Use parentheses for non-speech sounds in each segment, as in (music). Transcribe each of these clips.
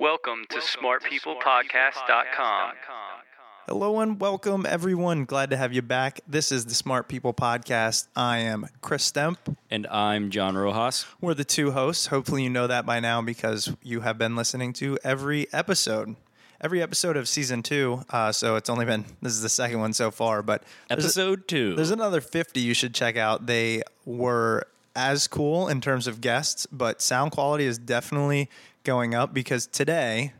Welcome to smartpeoplepodcast.com. Hello and welcome, everyone. Glad to have you back. This is the Smart People Podcast. I am Chris Stemp. And I'm John Rojas. We're the two hosts. Hopefully, you know that by now because you have been listening to every episode. Every episode of season two. Uh, so it's only been, this is the second one so far, but there's a- Episode two. There's another 50 you should check out. They were as cool in terms of guests, but sound quality is definitely going up because today,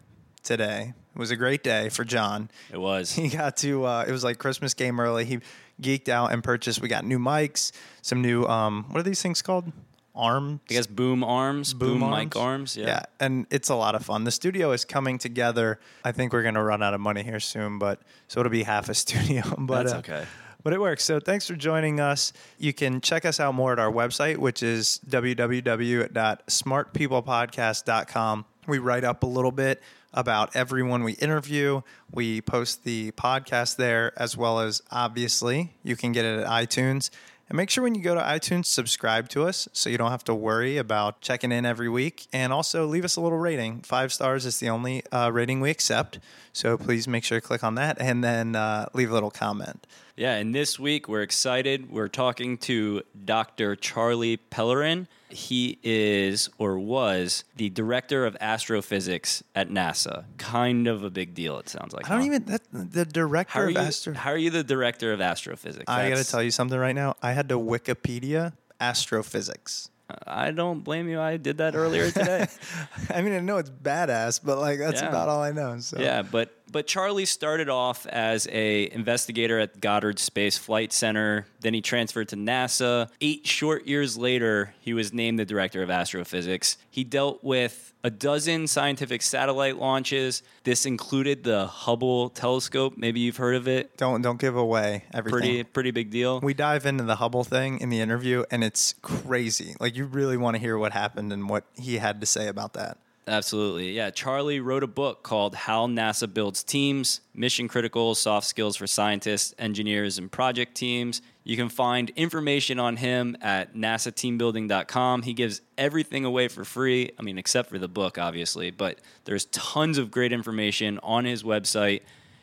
today was a great day for John. It was. He got to, uh, it was like Christmas game early. He geeked out and purchased, we got new mics, some new, um, what are these things called? Arms? I guess boom arms, boom, Boom mic arms. Yeah. Yeah, and it's a lot of fun. The studio is coming together. I think we're going to run out of money here soon, but so it'll be half a (laughs) studio. But That's uh, okay. But it works. So thanks for joining us. You can check us out more at our website, which is www.smartpeoplepodcast.com. We write up a little bit about everyone we interview. We post the podcast there, as well as obviously you can get it at iTunes. And make sure when you go to iTunes, subscribe to us so you don't have to worry about checking in every week. And also leave us a little rating. Five stars is the only uh, rating we accept. So please make sure to click on that and then uh, leave a little comment. Yeah, and this week we're excited. We're talking to Dr. Charlie Pellerin. He is or was the director of astrophysics at NASA. Kind of a big deal, it sounds like. I don't huh? even, that, the director How of you, Astro. how are you the director of astrophysics? I got to tell you something right now. I had to Wikipedia astrophysics. Uh, I don't blame you. I did that earlier today. (laughs) I mean, I know it's badass, but like that's Yeah. about all I know. So Yeah, but but Charlie started off as a investigator at Goddard Space Flight Center. Then he transferred to NASA. Eight short years later, he was named the director of astrophysics. He dealt with a dozen scientific satellite launches. This included the Hubble telescope. Maybe you've heard of it. don't don't give away everything. Pretty pretty big deal. We dive into the Hubble thing in the interview, and it's crazy. Like you really want to hear what happened and what he had to say about that. Absolutely. Yeah. Charlie wrote a book called How NASA Builds Teams Mission Critical Soft Skills for Scientists, Engineers, and Project Teams. You can find information on him at nasateambuilding.com. He gives everything away for free. I mean, except for the book, obviously, but there's tons of great information on his website.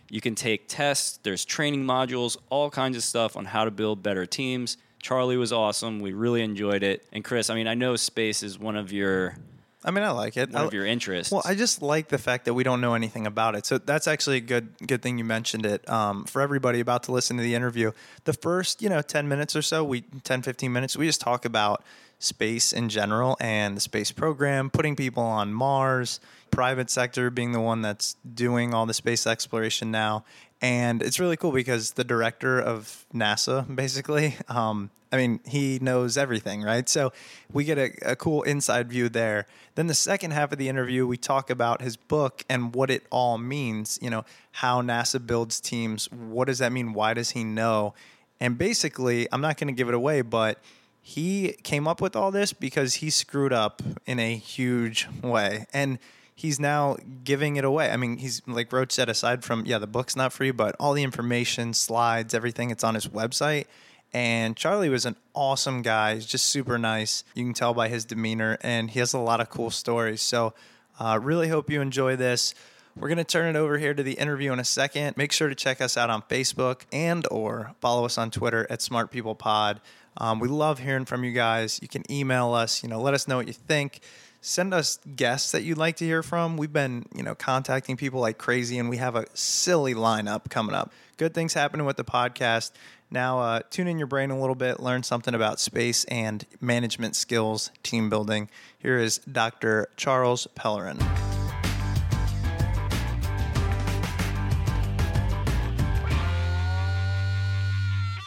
You can take tests, there's training modules, all kinds of stuff on how to build better teams. Charlie was awesome. We really enjoyed it. And Chris, I mean, I know space is one of your I mean, I like it. one I- of your interests. Well, I just like the fact that we don't know anything about it. So that's actually a good good thing you mentioned it. Um, for everybody about to listen to the interview, the first, you know, 10 minutes or so, we 10 15 minutes, we just talk about space in general and the space program, putting people on Mars, private sector being the one that's doing all the space exploration now. And it's really cool because the director of NASA, (laughs) basically, um, I mean, he knows everything, right? So we get a, a cool inside view there. Then the second half of the interview, we talk about his book and what it all means. You know, how NASA builds teams. What does that mean? Why does he know? And basically, I'm not going to give it away, but he came up with all this because he screwed up in a huge way. And he's now giving it away. I mean, he's like Roach said, aside from, yeah, the book's not free, but all the information, slides, everything, it's on his website. And Charlie was an awesome guy. He's just super nice. You can tell by his demeanor, and he has a lot of cool stories. So, uh, really hope you enjoy this. We're going to turn it over here to the interview in a second. Make sure to check us out on Facebook and or follow us on Twitter at Smart People Pod. Um, we love hearing from you guys. You can email us, you know, let us know what you think. Send us guests that you'd like to hear from. We've been, you know, contacting people like crazy, and we have a silly lineup coming up. Good things happening with the podcast. Now, uh, tune in your brain a little bit, learn something about space and management skills, team building. Here is Dr. Charles Pellerin.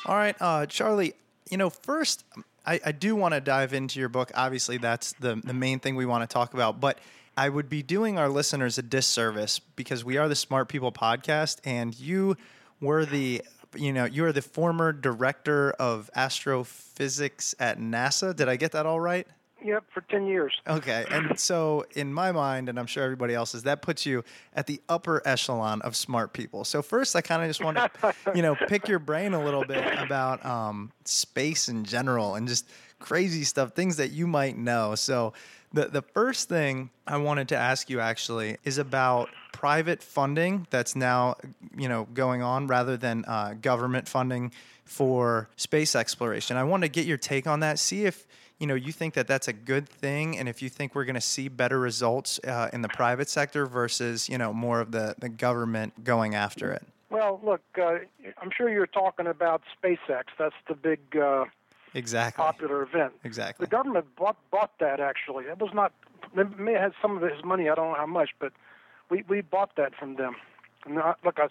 All right, uh, Charlie. You know, first, I, I do want to dive into your book. Obviously, that's the the main thing we want to talk about. But I would be doing our listeners a disservice because we are the Smart People podcast, and you were the you know you are the former director of astrophysics at NASA. Did I get that all right? Yep, for 10 years. Okay. And so, in my mind, and I'm sure everybody else's, that puts you at the upper echelon of smart people. So, first, I kind of just want to, you know, pick your brain a little bit about um, space in general and just crazy stuff, things that you might know. So, the, the first thing I wanted to ask you actually is about private funding that's now, you know, going on rather than uh, government funding for space exploration. I want to get your take on that. See if you know you think that that's a good thing and if you think we're going to see better results uh, in the private sector versus you know more of the, the government going after it Well, look, uh, I'm sure you're talking about SpaceX. That's the big uh, exactly popular event. exactly The government bought bought that actually. It was not. It may have had some of his money. I don't know how much, but we we bought that from them. And I, look, I,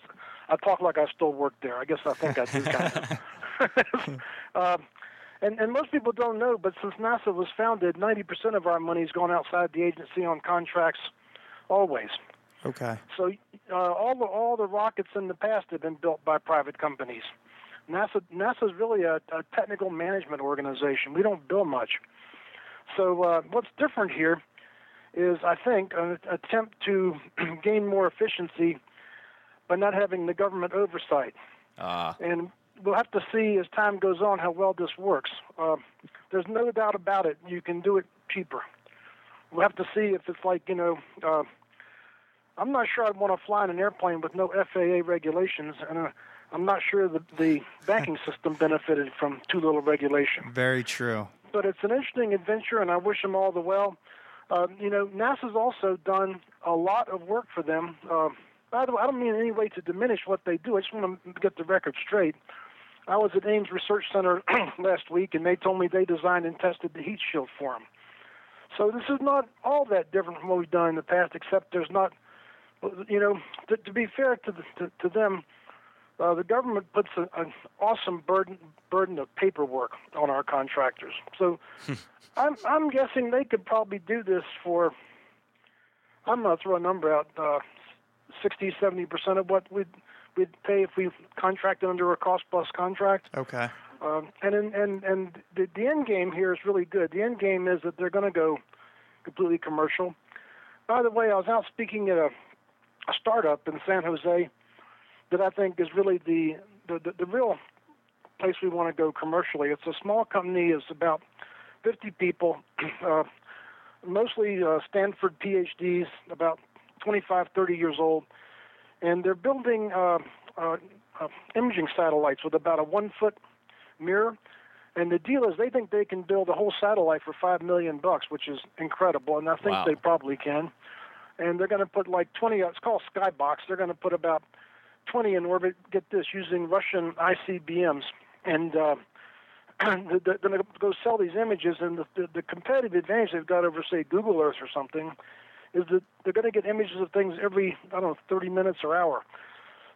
I talk like I still work there. I guess I think I do kind of. (laughs) (laughs) uh, and and most people don't know, but since NASA was founded, 90% of our money's gone outside the agency on contracts, always. okay So uh, all the all the rockets in the past have been built by private companies. NASA NASA's really a, a technical management organization. We don't build much. So uh, what's different here is, I think, an attempt to (clears throat) gain more efficiency by not having the government oversight. Ah, And we'll have to see as time goes on how well this works. Uh, there's no doubt about it. You can do it cheaper. We'll have to see if it's like you know. Uh, I'm not sure I'd want to fly in an airplane with no FAA regulations, and uh, I'm not sure the the (laughs) banking system benefited from too little regulation. very true But it's an interesting adventure, and I wish them all the well. Uh, you know, NASA's also done a lot of work for them. Uh, by the way, I don't mean in any way to diminish what they do. I just want to get the record straight. I was at Ames Research Center (clears throat) last week, and they told me they designed and tested the heat shield for them. So this is not all that different from what we've done in the past, except there's not, you know, to, to be fair to, the, to, to them, uh, the government puts a, an awesome burden burden of paperwork on our contractors. So (laughs) I'm I'm guessing they could probably do this for. I'm gonna throw a number out. Uh, 60, 70 percent of what we'd we'd pay if we contracted under a cost plus contract. okay Um, and in, and and the, the end game here is really good. The end game is that they're going to go completely commercial. By the way, I was out speaking at a, a startup in San Jose that I think is really the the, the, the real place we want to go commercially. It's a small company. It's about 50 people, (clears throat) uh, mostly uh, Stanford PhDs, about 25, 30 years old, and they're building uh, uh, uh, imaging satellites with about a one foot mirror, And the deal is they think they can build a whole satellite for five million bucks, which is incredible, and I think Wow. they probably can. And they're going to put like 20. It's called Skybox. They're going to put about 20 in orbit. Get this, using Russian ICBMs, and uh, (clears throat) they're going to go sell these images. And the, the, the competitive advantage they've got over, say, Google Earth or something, is that they're going to get images of things every I don't know 30 minutes or hour.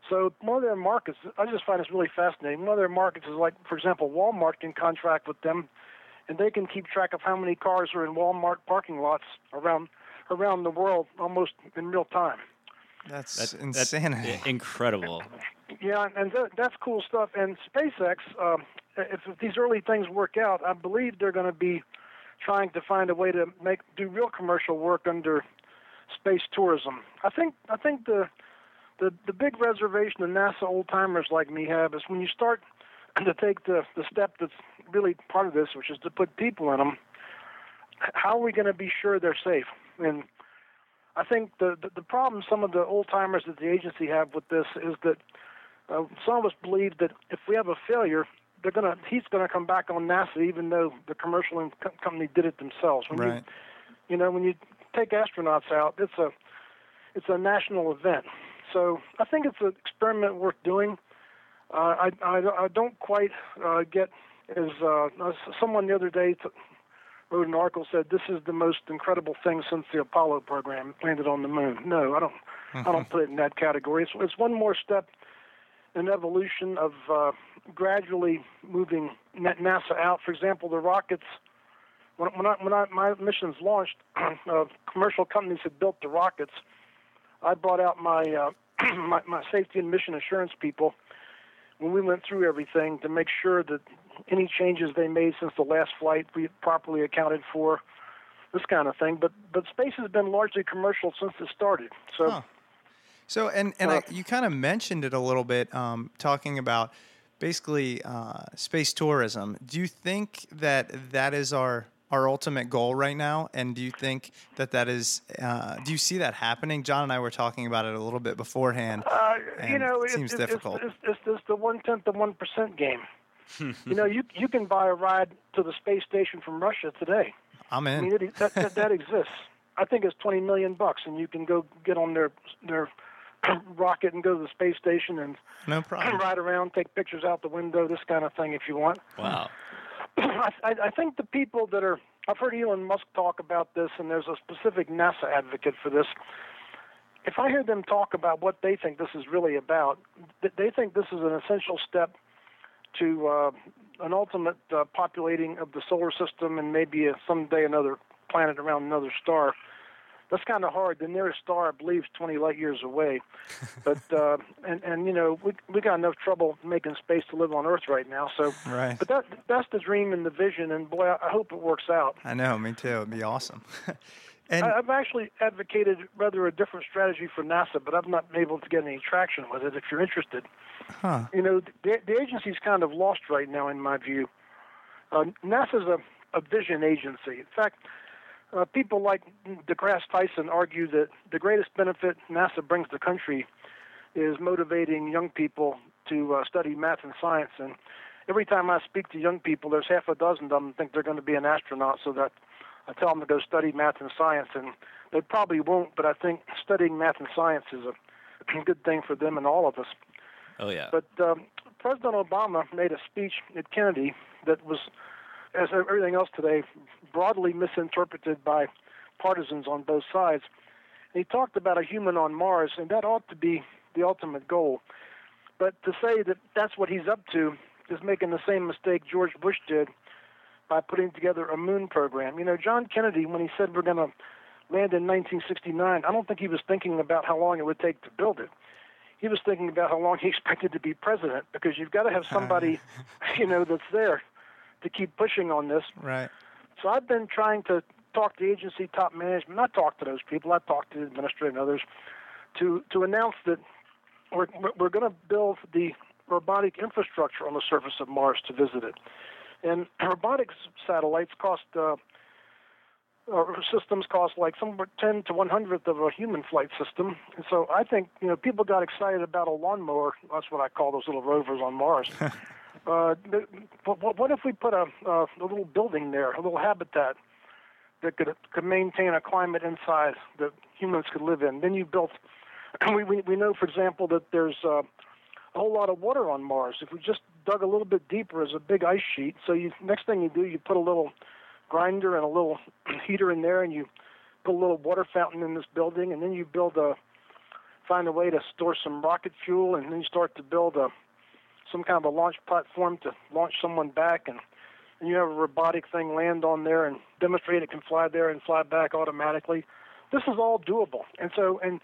So one of their markets, I just find this really fascinating. One of their markets is like, for example, Walmart can contract with them, and they can keep track of how many cars are in Walmart parking lots around around the world almost in real time. That's, That's insanity. i- incredible. Yeah, and th- that's cool stuff. And SpaceX, um, if, if these early things work out, I believe they're going to be trying to find a way to make do real commercial work under space tourism. I think I think the the the big reservation the NASA old timers like me have is when you start (clears throat) to take the the step that's really part of this, which is to put people in them. How are we going to be sure they're safe? And I think the, the the problem some of the old timers at the agency have with this is that uh, some of us believe that if we have a failure, they're gonna he's gonna come back on NASA, even though the commercial co- company did it themselves. When Right. you you know when you take astronauts out, it's a it's a national event. So I think it's an experiment worth doing. Uh, I, I I don't quite uh, get as uh, someone the other day t- wrote an article said this is the most incredible thing since the Apollo program landed on the moon. No, I don't. I don't (laughs) put it in that category. It's, it's one more step in evolution of uh, gradually moving Na- NASA out. For example, the rockets. When, when, I, when I, my missions launched, (clears throat) uh, commercial companies had built the rockets. I brought out my, uh, (clears throat) my my safety and mission assurance people when we went through everything to make sure that any changes they made since the last flight we properly accounted for, this kind of thing. But but space has been largely commercial since it started. So. Huh. So, and and I, you kind of mentioned it a little bit, um, talking about basically uh, space tourism. Do you think that that is our our ultimate goal right now? And do you think that that is? Uh, do you see that happening? John and I were talking about it a little bit beforehand. Uh, you know, it seems it's, difficult. It's, it's, it's the one tenth of one percent game. (laughs) you know, you you can buy a ride to the space station from Russia today. I'm I in. mean, it, that, that that exists. I think it's twenty million bucks, and you can go get on their their (clears throat) rocket and go to the space station and no problem. (clears throat) ride around, take pictures out the window, this kind of thing, if you want. Wow. I, I think the people that are I've heard Elon Musk talk about this, and there's a specific NASA advocate for this. If I hear them talk about what they think this is really about, they think this is an essential step to uh, an ultimate uh, populating of the solar system and maybe uh, someday another planet around another star. That's kind of hard. The nearest star, I believe, is 20 light years away. (laughs) But uh, and and you know we we got enough trouble making space to live on Earth right now. So Right. but that that's the dream and the vision, and boy, I I hope it works out. I know. Me too. It'd be awesome. (laughs) and I've actually advocated rather a different strategy for NASA, but I've not been able to get any traction with it. If you're interested, huh. you know, the, the agency's kind of lost right now, in my view. Uh, NASA's a, a vision agency. In fact, uh, people like DeGrasse Tyson argue that the greatest benefit NASA brings the country is motivating young people to uh, study math and science. And every time I speak to young people, there's half a dozen of them think they're going to be an astronaut, so that I tell them to go study math and science, and they probably won't. But I think studying math and science is a good thing for them and all of us. Oh yeah. But um, President Obama made a speech at Kennedy that was, as everything else today, broadly misinterpreted by partisans on both sides. And he talked about a human on Mars, and that ought to be the ultimate goal. But to say that that's what he's up to is making the same mistake George Bush did by putting together a moon program. You know, John Kennedy, when he said we're going to land in 1969, I don't think he was thinking about how long it would take to build it he was thinking about how long he (laughs) expected to be president because you've got to have somebody, (laughs) you know, that's there to keep pushing on this. Right. So I've been trying to talk to agency top management, not talk to those people, I've talked to the administrator and others, to, to announce that we're, we're going to build the robotic infrastructure on the surface of Mars to visit it. And (clears throat) robotics satellites cost, uh, or systems cost like somewhere 10 to 100th of a human flight system. And so I think, you know, people got excited about a lawnmower. That's what I call those little rovers on Mars. (laughs) Uh, what, if we put a, a, a little building there, a little habitat that could could maintain a climate inside that humans could live in? Then you built. (clears throat) We we, we know, for example, that there's uh, a whole lot of water on Mars. If we just dug a little bit deeper, as a big ice sheet. So you next thing you do, you put a little grinder and a little (clears throat) heater in there, and you put a little water fountain in this building, and then you build a find a way to store some rocket fuel, and then you start to build a some kind of a launch platform to launch someone back, and, and you have a robotic thing land on there and demonstrate it can fly there and fly back automatically. This is all doable, and so and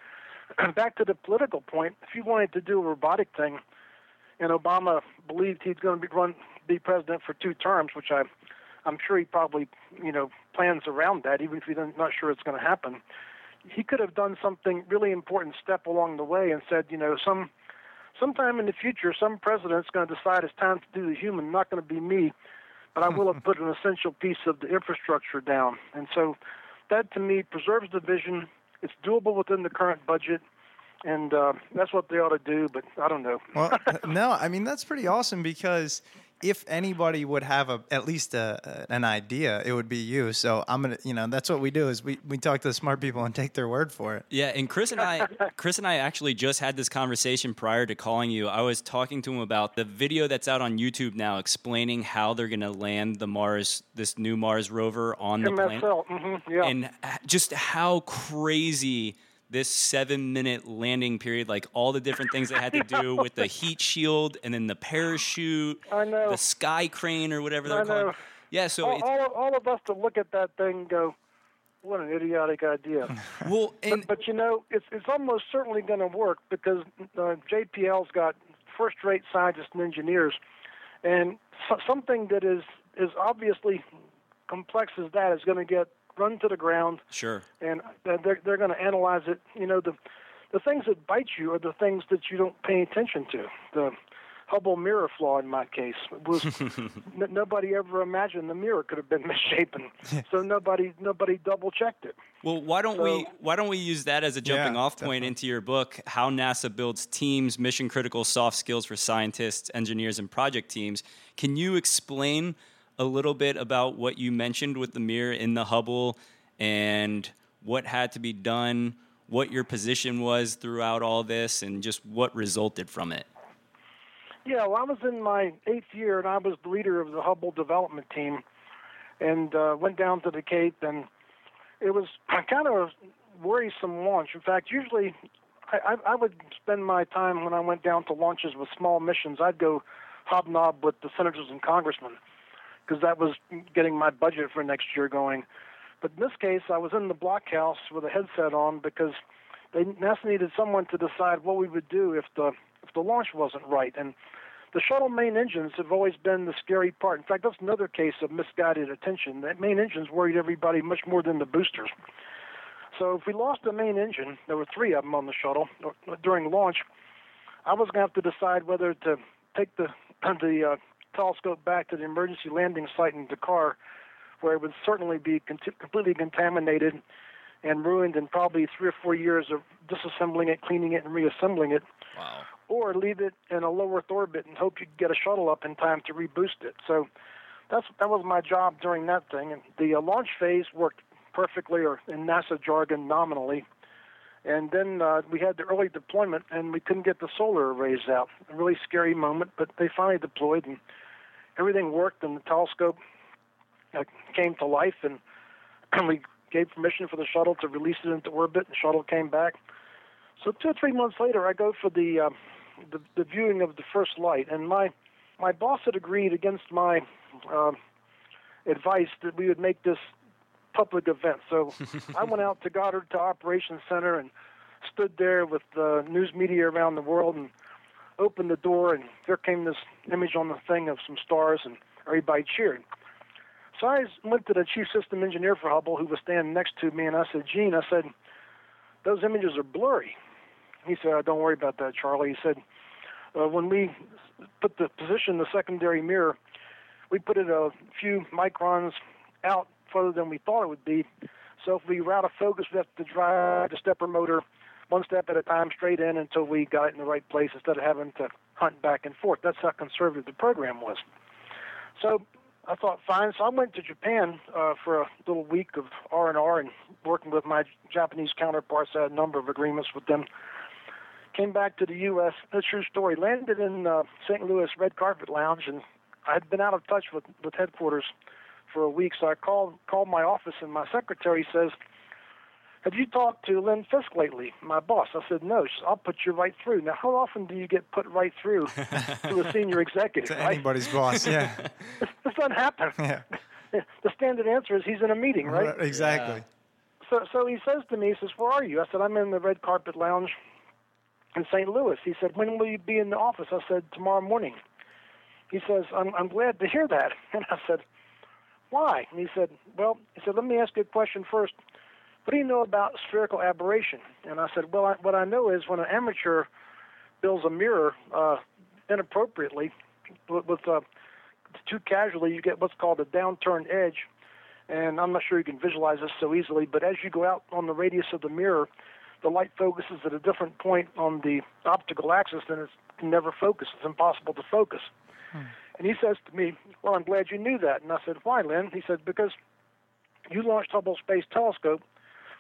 (clears throat) back to the political point, if you wanted to do a robotic thing, and Obama believed he's going to be run be president for two terms, which I I'm sure he probably you know plans around that, even if he's not sure it's going to happen. He could have done something really important step along the way and said, you know, some sometime in the future, some president's going to decide it's time to do the human, not going to be me, but I will have put an essential piece of the infrastructure down. And so that to me preserves the vision. It's doable within the current budget. And uh, that's what they ought to do, but I don't know. Well, (laughs) no, I mean that's pretty awesome because if anybody would have a at least a, an idea, it would be you. So I'm gonna, you know, that's what we do is we, we talk to the smart people and take their word for it. Yeah, and Chris and I, (laughs) Chris and I actually just had this conversation prior to calling you. I was talking to him about the video that's out on YouTube now, explaining how they're going to land the Mars, this new Mars rover on the planet, MSL, hmm yeah. and just how crazy this seven-minute landing period, like all the different things they had to (laughs) do with the heat shield and then the parachute, I know. the sky crane or whatever they're called. Yeah, so all, it's, all, of, all of us to look at that thing and go, what an idiotic idea. (laughs) well, and but, but you know, it's it's almost certainly going to work because uh, JPL's got first-rate scientists and engineers, and so, something that is is obviously complex as that is going to get run to the ground, sure. and they're they're going to analyze it. You know, the the things that bite you are the things that you don't pay attention to. The Hubble mirror flaw in my case was (laughs) n- nobody ever imagined the mirror could have been (laughs) misshapen, (laughs) so nobody nobody double checked it. Well, why don't we why don't we use that as a jumping Yeah, off point definitely. into your book, How NASA Builds Teams, Mission Critical Soft Skills for Scientists, Engineers, and Project Teams. Can you explain a little bit about what you mentioned with the mirror in the Hubble and what had to be done, what your position was throughout all this, and just what resulted from it? Yeah, well, I was in my eighth year, and I was the leader of the Hubble development team, and uh, went down to the Cape, and it was (clears throat) kind of a worrisome launch. In fact, usually I, I I would spend my time when I went down to launches with small missions. I'd go hobnob with the senators and congressmen because that was getting my budget for next year going. But in this case, I was in the blockhouse with a headset on because they NASA needed someone to decide what we would do if the if the launch wasn't right. And the shuttle main engines have always been the scary part. In fact, that's another case of misguided attention. The main engines worried everybody much more than the boosters. So if we lost the main engine, there were three of them on the shuttle uh, during launch. I was going to have to decide whether to take the (clears throat) the uh, telescope back to the emergency landing site in Dakar, where it would certainly be con- completely contaminated and ruined in probably three or four years of disassembling it, cleaning it, and reassembling it, Wow. or leave it in a low Earth orbit and hope you could get a shuttle up in time to reboost it. So that's that was my job during that thing. And the uh, launch phase worked perfectly, or in NASA jargon, nominally. And then uh, we had the early deployment, and we couldn't get the solar arrays out. A really scary moment, but they finally deployed, and everything worked, and the telescope uh, came to life, and (clears throat) we gave permission for the shuttle to release it into orbit. and The shuttle came back. So two or three months later, I go for the uh, the, the viewing of the first light, and my my boss had agreed against my uh, advice that we would make this public event. So (laughs) I went out to Goddard to Operations Center and stood there with uh, news media around the world and opened the door, and there came this image on the thing of some stars, and everybody cheered. So I went to the chief system engineer for Hubble, who was standing next to me, and I said, Gene, I said, those images are blurry. He said, oh, don't worry about that, Charlie. He said, uh, when we put the position, the secondary mirror, we put it a few microns out further than we thought it would be. So if we route a focus, we have to drive the stepper motor one step at a time straight in until we got it in the right place instead of having to hunt back and forth. That's how conservative the program was. So I thought, fine. So I went to Japan uh, for a little week of R and R and working with my Japanese counterparts. I had a number of agreements with them. Came back to the U.S. A true story. Landed in uh, St. Louis Red Carpet Lounge, and I had been out of touch with with headquarters for a week. So I called called my office, and my secretary says, "Have you talked to Len Fisk lately, my boss?" I said, "No." She said, "I'll put you right through." Now, how often do you get put right through (laughs) to a senior executive? To right? anybody's boss, yeah. (laughs) This, this doesn't happen. Yeah. (laughs) The standard answer is he's in a meeting, right? Exactly. So, so he says to me, he says, "Where are you?" I said, "I'm in the red carpet lounge in St. Louis." He said, "When will you be in the office?" I said, "Tomorrow morning." He says, "I'm I'm glad to hear that." And I said, "Why?" And he said, "Well," he said, "Let me ask you a question first. What do you know about spherical aberration?" And I said, "Well, I, what I know is when an amateur builds a mirror uh, inappropriately with, with uh, too casually, you get what's called a downturned edge." and I'm not sure you can visualize this so easily, but as you go out on the radius of the mirror, the light focuses at a different point on the optical axis, and it can never focus. It's impossible to focus. And he says to me, Well, I'm glad you knew that. And I said, Why, Len? He said, Because you launched Hubble Space Telescope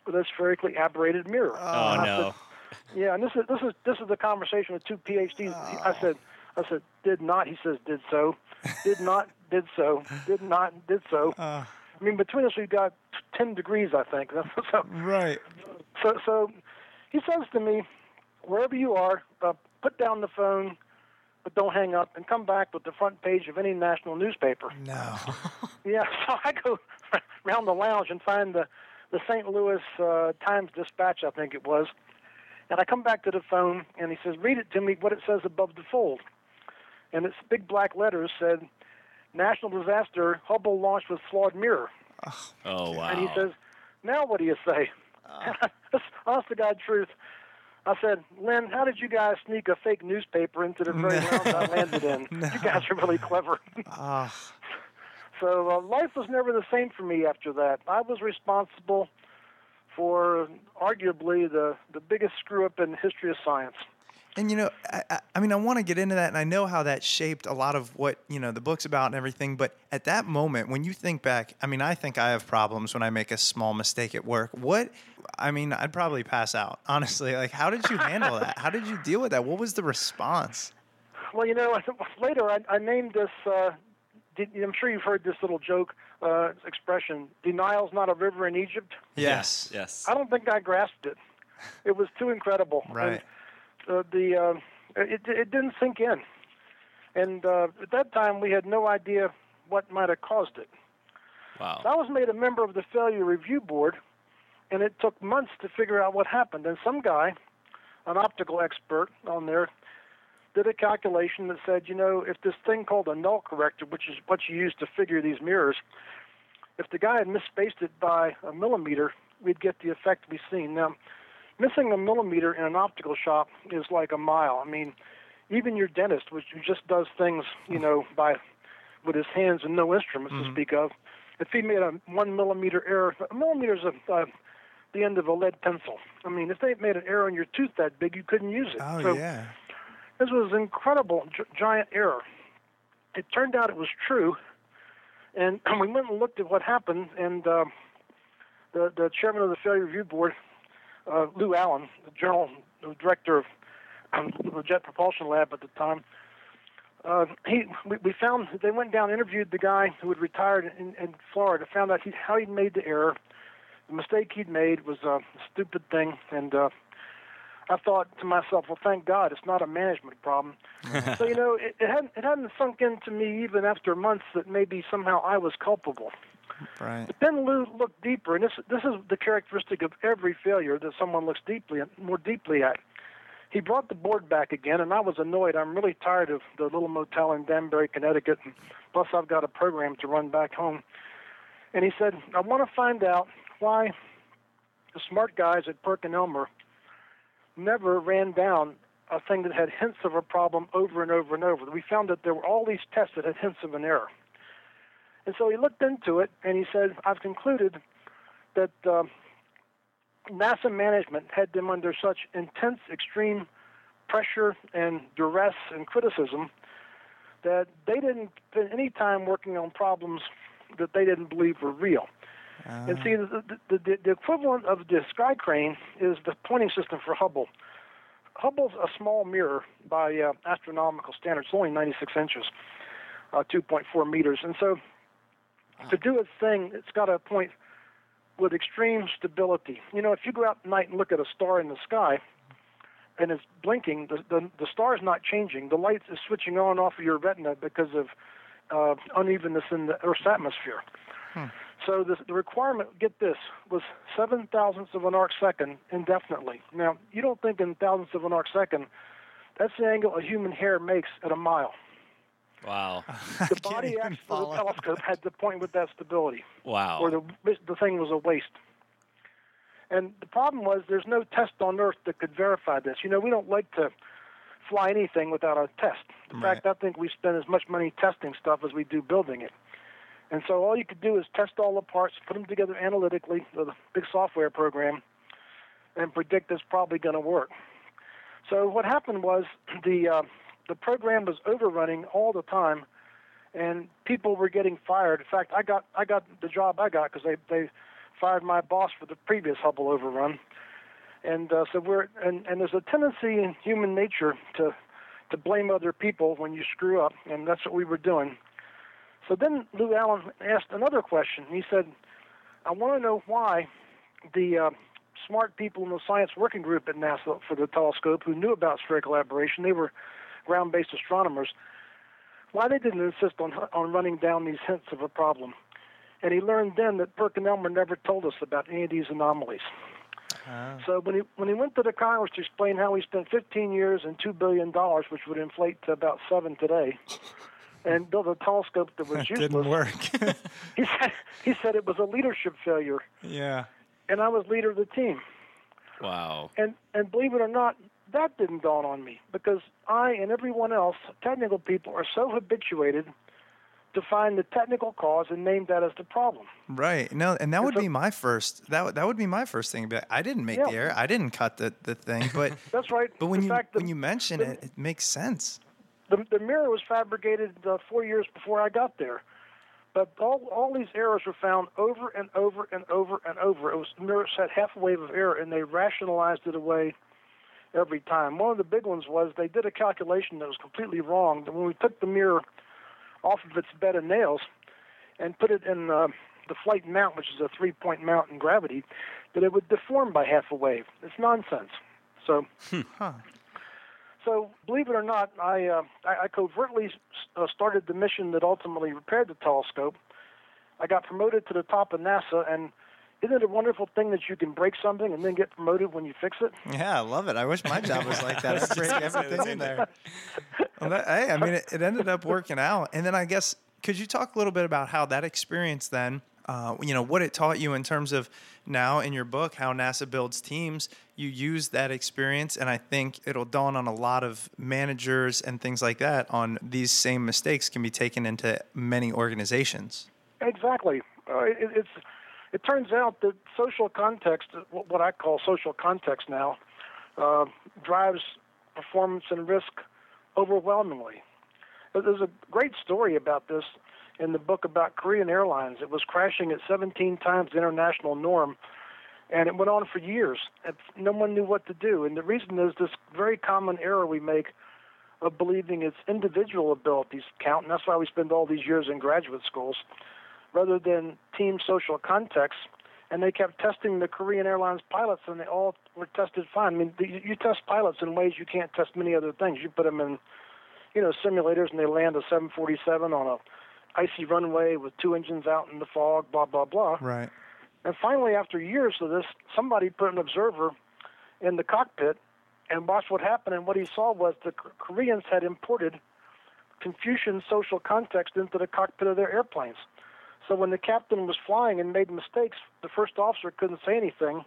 with a spherically aberrated mirror. Oh, And no. said, yeah, and this is this is this is the conversation with two PhDs. I said, I said, did not. He says, did so, did not, did so, did not, did so. I mean, between us, we've got ten degrees, I think. (laughs) so, Right. so, so he says to me, wherever you are, uh, put down the phone, but don't hang up, and come back with the front page of any national newspaper. No. (laughs) Yeah, (laughs) so I go around the lounge and find the the St. Louis uh, Times Dispatch, I think it was, and I come back to the phone, and he says, "Read it to me. What it says above the fold." And it's big black letters said, "National disaster. Hubble launched with flawed mirror." Oh wow. And he says, "Now what do you say?" (laughs) That's honest to God truth. I said, Len, how did you guys sneak a fake newspaper into the very (laughs) lounge I landed in? You guys are really clever. Ah, So uh, life was never the same for me after that. I was responsible for arguably the, the biggest screw up in the history of science. And you know, I, I- mean, I want to get into that, and I know how that shaped a lot of what you know the book's about and everything. But at that moment, when you think back, I mean, I think I have problems when I make a small mistake at work. What? I mean, I'd probably pass out. (laughs) Honestly, like, how did you handle that? How did you deal with that? What was the response? Well, you know, (laughs) later I, I named this. Uh, I'm sure you've heard this little joke uh, expression: "Denial's not a river in Egypt." Yes. Yes. I don't think I grasped it. It was too incredible. Right. And, uh, the uh, it it didn't sink in, and uh, at that time we had no idea what might have caused it. Wow. I was made a member of the failure review board, and it took months to figure out what happened. And some guy, an optical expert on there, did a calculation that said, you know, if this thing called a null corrector, which is what you use to figure these mirrors, if the guy had misspaced it by a millimeter, we'd get the effect we seen. Now, missing a millimeter in an optical shop is like a mile. I mean, even your dentist, which just does things, you know, by with his hands and no instruments to speak of, if he made a one millimeter error, a millimeter is a, uh, the end of a lead pencil. I mean, if they made an error in your tooth that big, you couldn't use it. Oh so yeah. This was an incredible gi- giant error. It turned out it was true, and (clears throat) we went and looked at what happened. And uh, the the chairman of the failure review board, uh, Lew Allen, the general the director of um, the Jet Propulsion Lab at the time, uh, he we, we found they went down interviewed the guy who had retired in, in Florida, found out he, how he'd made the error. The mistake he'd made was a stupid thing, and uh, I thought to myself, well, thank God it's not a management problem. (laughs) so you know, it, it hadn't it hadn't sunk into me even after months that maybe somehow I was culpable. Right. But then Lew looked deeper, and this this is the characteristic of every failure that someone looks deeply more deeply at. He brought the board back again, and I was annoyed. I'm really tired of the little motel in Danbury, Connecticut, and plus I've got a program to run back home. And he said, I want to find out why the smart guys at PerkinElmer never ran down a thing that had hints of a problem over and over and over. We found that there were all these tests that had hints of an error. And so he looked into it and he said, I've concluded that uh, NASA management had them under such intense, extreme pressure and duress and criticism that they didn't spend any time working on problems that they didn't believe were real. And see, the, the, the, the equivalent of the sky crane is the pointing system for Hubble. Hubble's a small mirror by uh, astronomical standards, it's only 96 inches, uh, 2.4 meters. And so to do its thing, it's got to point with extreme stability. You know, if you go out at night and look at a star in the sky and it's blinking, the, the, the star is not changing. The light is switching on and off of your retina because of uh, unevenness in the Earth's atmosphere. So the, the requirement, get this, was seven thousandths of an arc second indefinitely. Now, you don't think in thousandths of an arc second, that's the angle a human hair makes at a mile. Wow. (laughs) The body axis of the telescope had to point with that stability, Wow. or the, the thing was a waste. And the problem was there's no test on Earth that could verify this. You know, we don't like to fly anything without a test. In fact, I think we spend as much money testing stuff as we do building it. And so all you could do is test all the parts, put them together analytically with a big software program, and predict it's probably going to work. So what happened was (clears throat) the uh, the program was overrunning all the time, and people were getting fired. In fact, I got I got the job I got because they they fired my boss for the previous Hubble overrun, and uh, so we're and and there's a tendency in human nature to to blame other people when you screw up, and that's what we were doing. So then Lew Allen asked another question. He said, "I want to know why the uh, smart people in the science working group at NASA for the telescope who knew about spherical aberration, they were ground-based astronomers, why they didn't insist on on running down these hints of a problem." And he learned then that Perkin-Elmer never told us about any of these anomalies. So when he when he went to the Congress to explain how he spent 15 years and two billion dollars, which would inflate to about seven today, (laughs) and built a telescope that was (laughs) useless, Didn't work. (laughs) he said he said it was a leadership failure, yeah. and I was leader of the team. Wow. And and believe it or not, that didn't dawn on me because I and everyone else, technical people, are so habituated to find the technical cause and name that as the problem. Right. No, and that would so- be my first. That would- that would be my first thing. Be like, I didn't make the Yeah. error. I didn't cut the, the thing. But (laughs) That's right. but when In you fact, the- when you mention the- it, it makes sense. The, the mirror was fabricated uh, four years before I got there. But all, all these errors were found over and over and over and over. It was the mirror had half a wave of error, and they rationalized it away every time. One of the big ones was they did a calculation that was completely wrong. That when we took the mirror off of its bed of nails and put it in uh, the flight mount, which is a three-point mount in gravity, that it would deform by half a wave. It's nonsense. So so, believe it or not, I uh, I, I covertly uh, started the mission that ultimately repaired the telescope. I got promoted to the top of NASA, and isn't it a wonderful thing that you can break something and then get promoted when you fix it? Yeah, I love it. I wish my job was like that. I break everything in there. (laughs) Well, that, hey, I mean, it, it ended up working out. And then I guess could you talk a little bit about how that experience then, uh, you know, what it taught you in terms of now in your book, how NASA builds teams. You use that experience, and I think it'll dawn on a lot of managers and things like that on these same mistakes can be taken into many organizations. Exactly. Uh, it, it's it turns out that social context, what what I call social context now, uh, drives performance and risk overwhelmingly. There's a great story about this in the book about Korean Airlines. It was crashing at 17 times the international norm, and it went on for years. And no one knew what to do. And the reason is this very common error we make of believing its individual abilities count, and that's why we spend all these years in graduate schools, rather than team social context. And they kept testing the Korean Airlines pilots, and they all were tested fine. I mean, you you test pilots in ways you can't test many other things. You put them in, you know, simulators, and they land a 747 on a icy runway with two engines out in the fog, blah blah blah. Right. And finally, after years of this, somebody put an observer in the cockpit and watched what happened. And what he saw was the Koreans had imported Confucian social context into the cockpit of their airplanes. So when the captain was flying and made mistakes, the first officer couldn't say anything,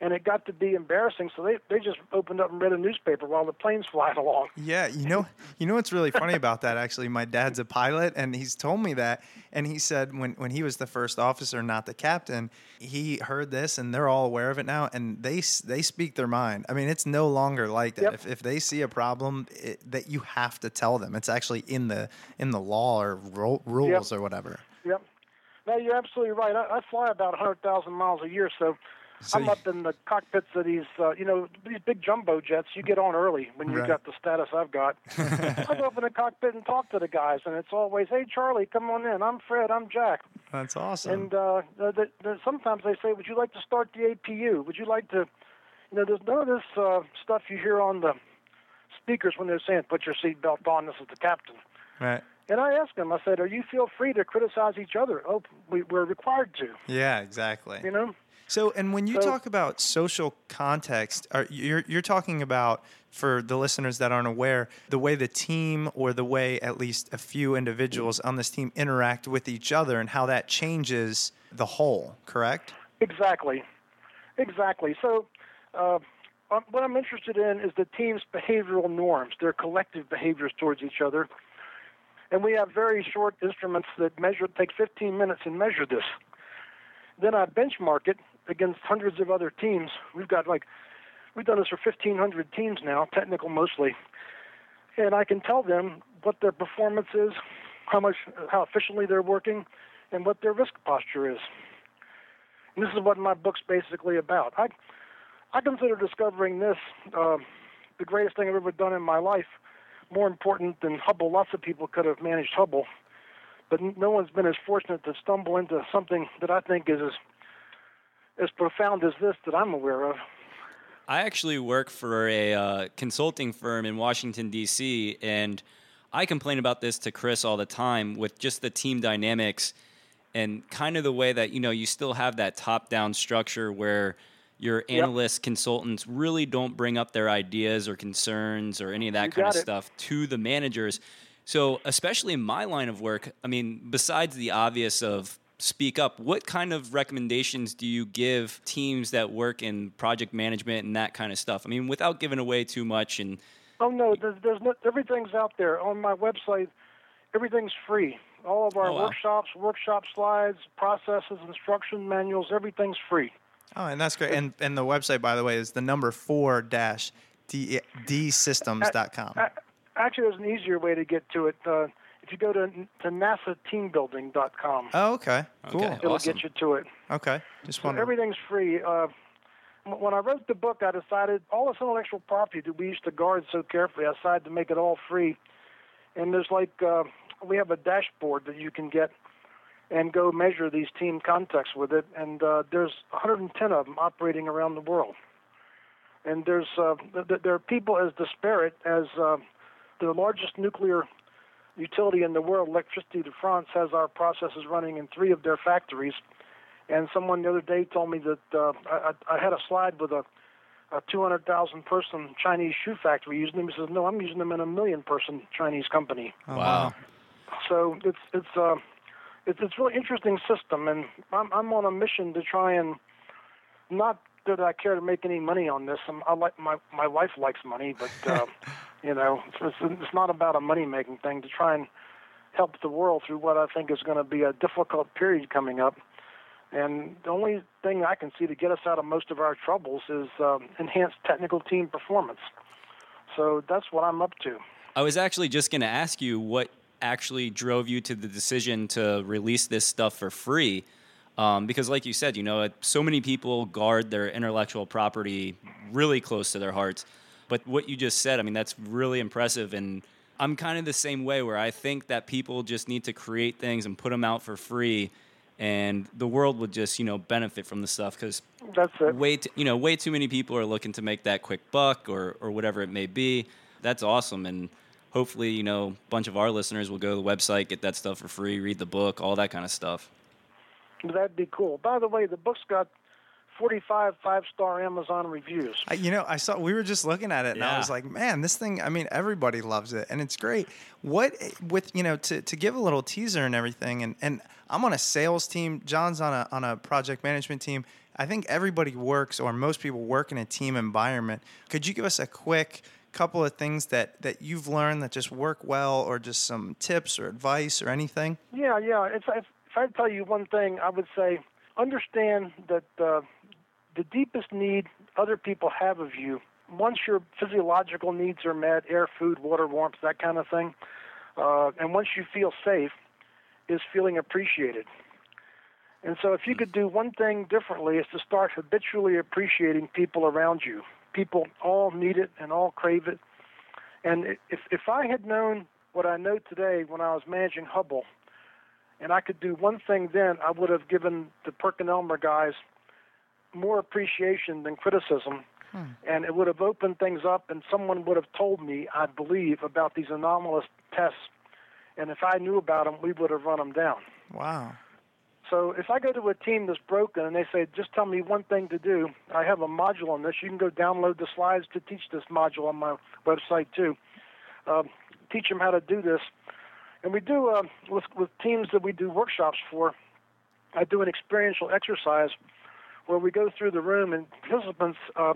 and it got to be embarrassing. So they they just opened up and read a newspaper while the plane's flying along. Yeah, you know, you know what's really funny about that? Actually, my dad's a pilot, and he's told me that. And he said when when he was the first officer, not the captain, he heard this, and they're all aware of it now, and they they speak their mind. I mean, it's no longer like that. Yep. If if they see a problem, it, that you have to tell them. It's actually in the in the law or ro- rules or whatever. Yep. No, you're absolutely right. I, I fly about 100,000 miles a year, so, So I'm up in the cockpits of these, uh, you know, these big jumbo jets. You get on early when you Right. got the status I've got. (laughs) I go up in the cockpit and talk to the guys, and it's always, "Hey, Charlie, come on in. I'm Fred. I'm Jack." That's awesome. And uh, the, the, the, sometimes they say, "Would you like to start the APU? Would you like to?" You know, there's none of this uh, stuff you hear on the speakers when they're saying, "Put your seatbelt on. This is the captain." right. And I asked them, I said, "Are you feel free to criticize each other?" Oh, we, we're required to. Yeah, exactly. You know. So, and when you So- talk about social context, are you're you're talking about for the listeners that aren't aware, the way the team or the way at least a few individuals on this team interact with each other and how that changes the whole, correct? Exactly. Exactly. So, uh, um, what I'm interested in is the team's behavioral norms, their collective behaviors towards each other. And we have very short instruments that measure, take 15 minutes and measure this. Then I benchmark it against hundreds of other teams. We've got like, we've done this for 1,500 teams now, technical mostly. And I can tell them what their performance is, how much, how efficiently they're working, and what their risk posture is. And this is what my book's basically about. I, I consider discovering this uh, the greatest thing I've ever done in my life. More important than Hubble. Lots of people could have managed Hubble, but no one's been as fortunate to stumble into something that I think is as as profound as this that I'm aware of. I actually work for a uh, consulting firm in Washington, D.C., and I complain about this to Chris all the time with just the team dynamics and kind of the way that, you know, you still have that top down structure where your analysts, consultants really don't bring up their ideas or concerns or any of that You kind of it. stuff to the managers. So, especially in my line of work, I mean, besides the obvious of speak up, what kind of recommendations do you give teams that work in project management and that kind of stuff? I mean, without giving away too much and Oh no, there's, there's no, everything's out there on my website. Everything's free. All of our Oh, wow. workshops, workshop slides, processes, instruction manuals, everything's free. Oh, and that's great. And and the website, by the way, is the number four dash d dsystems.com. A- Actually, there's an easier way to get to it. Uh, if you go to to nasateambuilding.com, Oh, okay. Cool. Okay. it'll awesome. get you to it. Okay. Just So want everything's free. Uh, when I wrote the book, I decided all this intellectual property that we used to guard so carefully, I decided to make it all free. And there's like uh, we have a dashboard that you can get and go measure these team contexts with it. And uh, there's 110 of them operating around the world. And there's uh, th- th- there are people as disparate as uh, the largest nuclear utility in the world, Electricity de France, has our processes running in three of their factories. And someone the other day told me that uh, I, I I had a slide with a, a 200,000 person Chinese shoe factory using them. He says, "No, I'm using them in a million person Chinese company." wow. So it's it's uh, it's it's a really interesting system, and I'm I'm on a mission to try and not that I care to make any money on this. I'm, I like my my wife likes money, but uh, (laughs) you know, it's, it's not about a money making thing. To try and help the world through what I think is going to be a difficult period coming up. And the only thing I can see to get us out of most of our troubles is um, enhanced technical team performance. So that's what I'm up to. I was actually just going to ask you what actually drove you to the decision to release this stuff for free. Um, because, like you said, you know, so many people guard their intellectual property really close to their hearts. But what you just said, I mean, that's really impressive. And I'm kind of the same way where I think that people just need to create things and put them out for free. And the world would just, you know, benefit from the stuff because That's it. way too, you know way too many people are looking to make that quick buck or or whatever it may be that's awesome and hopefully you know a bunch of our listeners will go to the website get that stuff for free read the book all that kind of stuff That'd be cool. By the way, the book's got 45 five star Amazon reviews. I, you know, I saw we were just looking at it, and I was like, man, this thing. I mean, everybody loves it, and it's great. What with you know to to give a little teaser and everything, and and I'm on a sales team. John's on a on a project management team. I think everybody works, or most people work in a team environment. Could you give us a quick couple of things that that you've learned that just work well, or just some tips or advice or anything? Yeah, yeah. If, if, if I tell you one thing, I would say understand that uh, the deepest need other people have of you, once your physiological needs are met air, food, water, warmth, that kind of thing uh, and once you feel safe, is feeling appreciated. And so, if you could do one thing differently, is to start habitually appreciating people around you. People all need it and all crave it. And if if I had known what I know today when I was managing Hubble, and I could do one thing then, I would have given the Perkin Elmer guys more appreciation than criticism. And it would have opened things up, and someone would have told me, I believe, about these anomalous tests. And if I knew about them, we would have run them down. Wow. So if I go to a team that's broken and they say, just tell me one thing to do, I have a module on this. You can go download the slides to teach this module on my website too. Um, teach them how to do this. And we do, uh, with, with teams that we do workshops for, I do an experiential exercise where we go through the room and participants, uh,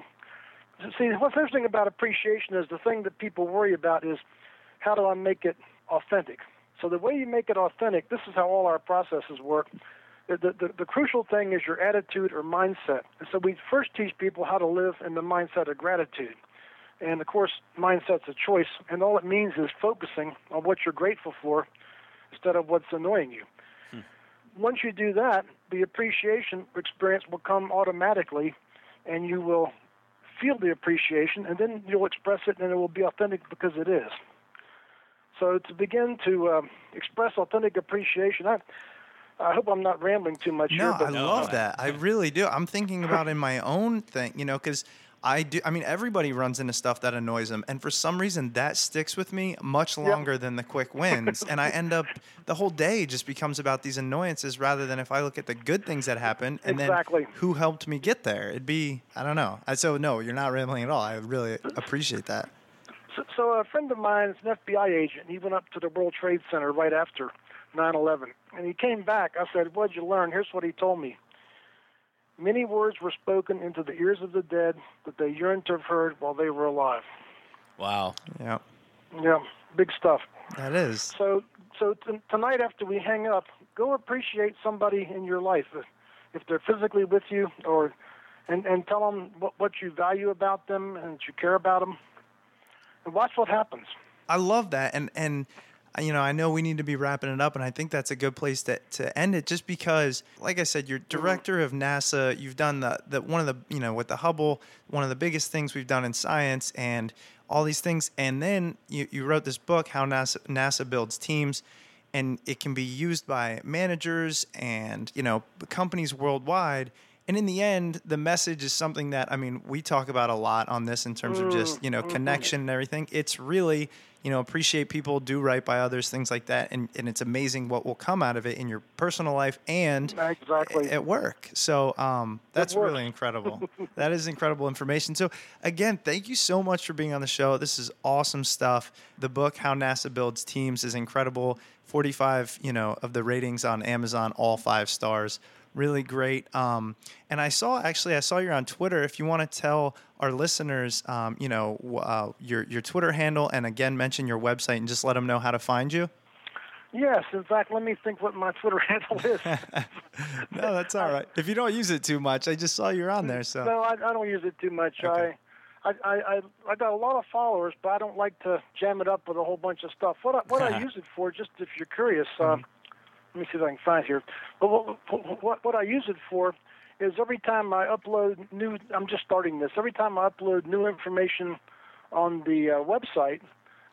see, what's interesting about appreciation is the thing that people worry about is how do I make it authentic? So the way you make it authentic, this is how all our processes work. The, the, the, crucial thing is your attitude or mindset. And so we first teach people how to live in the mindset of gratitude. And of course, mindset's a choice, and all it means is focusing on what you're grateful for instead of what's annoying you. Once you do that, the appreciation experience will come automatically, and you will feel the appreciation, and then you'll express it, and it will be authentic because it is. So to begin to uh, express authentic appreciation, I, I hope I'm not rambling too much No, here, but I love that. I really do. I'm thinking about in my own thing, you know, because I do. I mean, everybody runs into stuff that annoys them, and for some reason, that sticks with me much longer than the quick wins. and I end up the whole day just becomes about these annoyances rather than if I look at the good things that happened and Exactly. then who helped me get there. It'd be I don't know. I- So no, you're not rambling at all. I really appreciate that. So, so a friend of mine is an FBI agent. He went up to the World Trade Center right after 9/11, and he came back. I said, "What'd you learn?" Here's what he told me. Many words were spoken into the ears of the dead that they yearned to have heard while they were alive. Wow. Yeah, Yeah, big stuff. that is. So, so t- tonight after we hang up, go appreciate somebody in your life, if, if they're physically with you, or and and tell them what, what you value about them and that you care about them, and watch what happens. I love that, and and you know I know we need to be wrapping it up, and I think that's a good place to, to end it. Just because, like I said, you're mm-hmm. director of NASA. You've done the the one of the you know with the Hubble, one of the biggest things we've done in science, and all these things. And then you you wrote this book, how NASA NASA builds teams. And it can be used by managers and you know companies worldwide. And in the end, the message is something that I mean we talk about a lot on this in terms of just you know connection and everything. It's really you know appreciate people, do right by others, things like that, and and it's amazing what will come out of it in your personal life and Exactly. at work. So um, that's really incredible. (laughs) that is incredible information. So again, thank you so much for being on the show. This is awesome stuff. The book How NASA Builds Teams is incredible. 45, you know, of the ratings on Amazon, all five stars. Really great. Um, and I saw actually, I saw you're on Twitter. If you want to tell our listeners, um, you know, uh, your your Twitter handle, and again mention your website, and just let them know how to find you. Yes, in fact, let me think what my Twitter (laughs) handle is. (laughs) No, that's all right. If you don't use it too much, I just saw you're on there. So no, I, I don't use it too much. Okay. I, I, I, I, got a lot of followers, but I don't like to jam it up with a whole bunch of stuff. What I, what I (laughs) use it for, just if you're curious, uh, let me see if I can find here. But what, what, what I use it for is every time I upload new. I'm just starting this. Every time I upload new information on the uh, website,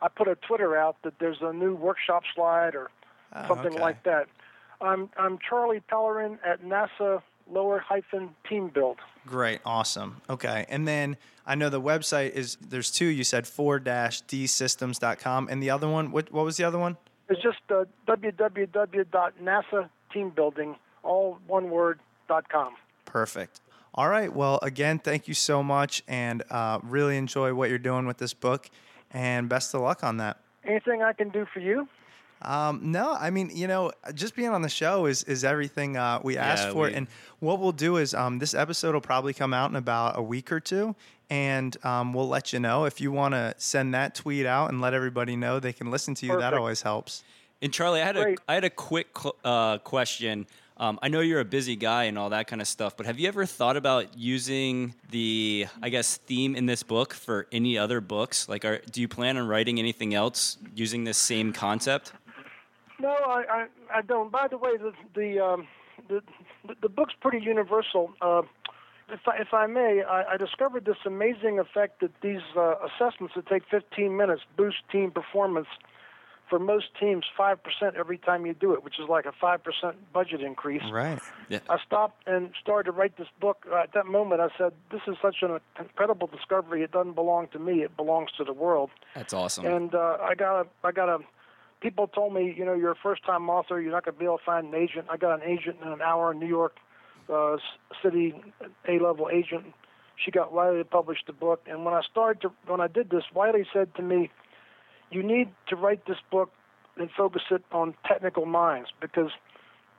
I put a Twitter out that there's a new workshop slide or Oh, something okay. like that. I'm I'm Charlie Pellerin at NASA lower hyphen team build. Great, awesome. Okay, and then I know the website is there's two. You said four dash dsystems.com, and the other one. What what was the other one? It's just uh, www.nasateambuilding, all one word, dot com. Perfect. All right. Well, again, thank you so much, and uh, really enjoy what you're doing with this book, and best of luck on that. Anything I can do for you? Um, no, I mean, you know, just being on the show is is everything uh, we asked Yeah, for. we- And what we'll do is um, this episode will probably come out in about a week or two, and um, we'll let you know if you want to send that tweet out and let everybody know they can listen to you. That always helps. And Charlie, I had a Great. I had a quick uh, question. Um, I know you're a busy guy and all that kind of stuff, but have you ever thought about using the I guess theme in this book for any other books? Like, are, do you plan on writing anything else using this same concept? No, I, I, I don't. By the way, the the um, the, the book's pretty universal. Uh, if I, if I may, I, I discovered this amazing effect that these uh, assessments that take 15 minutes boost team performance for most teams 5% every time you do it, which is like a 5% budget increase. Right. Yeah. I stopped and started to write this book. Uh, at that moment, I said, "This is such an incredible discovery. It doesn't belong to me. It belongs to the world." That's awesome. And uh, I got a, I got a. People told me, you know, you're a first-time author. You're not going to be able to find an agent. I got an agent in an hour in New York uh, City, A-level agent. She got Wiley to publish the book. And when I started to, when I did this, Wiley said to me, "You need to write this book and focus it on technical minds because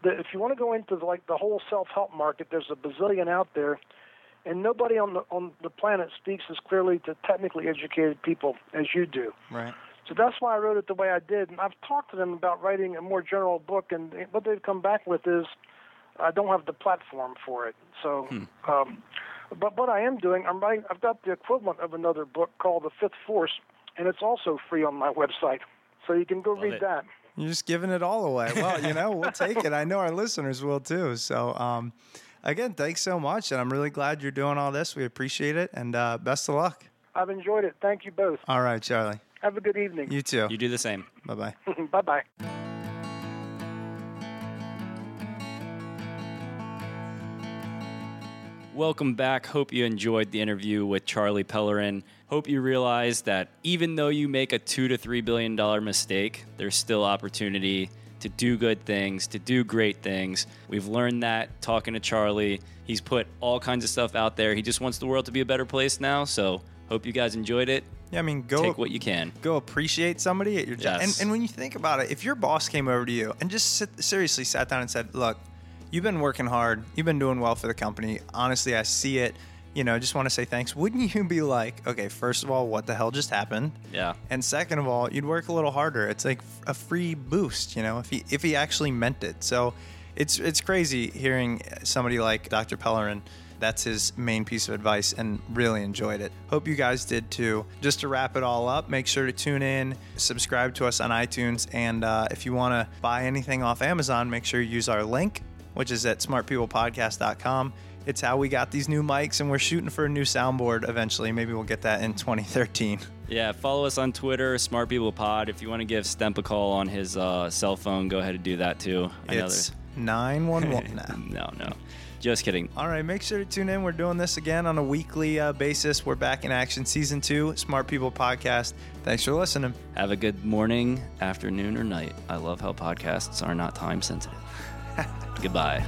the, if you want to go into the, like the whole self-help market, there's a bazillion out there." And nobody on the on the planet speaks as clearly to technically educated people as you do. Right. So that's why I wrote it the way I did. And I've talked to them about writing a more general book, and what they've come back with is I don't have the platform for it. So, um, but what I am doing, I'm writing. I've got the equivalent of another book called The Fifth Force, and it's also free on my website. So you can go read it. that. You're just giving it all away. Well, you know, we'll take it. I know our listeners will too. So, um, again, thanks so much, and I'm really glad you're doing all this. We appreciate it, and uh, best of luck. I've enjoyed it. Thank you both. All right, Charlie. Have a good evening. You too. you do the same. Bye bye. bye bye. Welcome back. Hope you enjoyed the interview with Charlie Pellerin. Hope you realize that even though you make a two to three billion dollar mistake, there's still opportunity to do good things, to do great things. We've learned that talking to Charlie. He's put all kinds of stuff out there. He just wants the world to be a better place now. So hope you guys enjoyed it. Yeah, I mean, go Take what you can. go appreciate somebody at your job. Yes. And, and when you think about it, if your boss came over to you and just sit, seriously sat down and said, "Look, you've been working hard. You've been doing well for the company. Honestly, I see it. You know, just want to say thanks." Wouldn't you be like, "Okay, first of all, what the hell just happened?" Yeah. And second of all, you'd work a little harder. It's like a free boost, you know, if he if he actually meant it. So it's it's crazy hearing somebody like Dr. Pellerin. That's his main piece of advice and really enjoyed it. Hope you guys did too. Just to wrap it all up, make sure to tune in, subscribe to us on iTunes, and uh, if you want to buy anything off Amazon, make sure you use our link, which is at smartpeoplepodcast.com. It's how we got these new mics, and we're shooting for a new soundboard eventually. Maybe we'll get that in 2013. Yeah, follow us on Twitter, Smart People Pod. If you want to give Stemp a call on his uh, cell phone, go ahead and do that too. I It's there's- 911 now. (laughs) no, no. Just kidding. All right, make sure to tune in. We're doing this again on a weekly uh, basis. We're back in action, season two, Smart People Podcast. Thanks for listening. Have a good morning, afternoon, or night. I love how podcasts are not time sensitive. (laughs) Goodbye.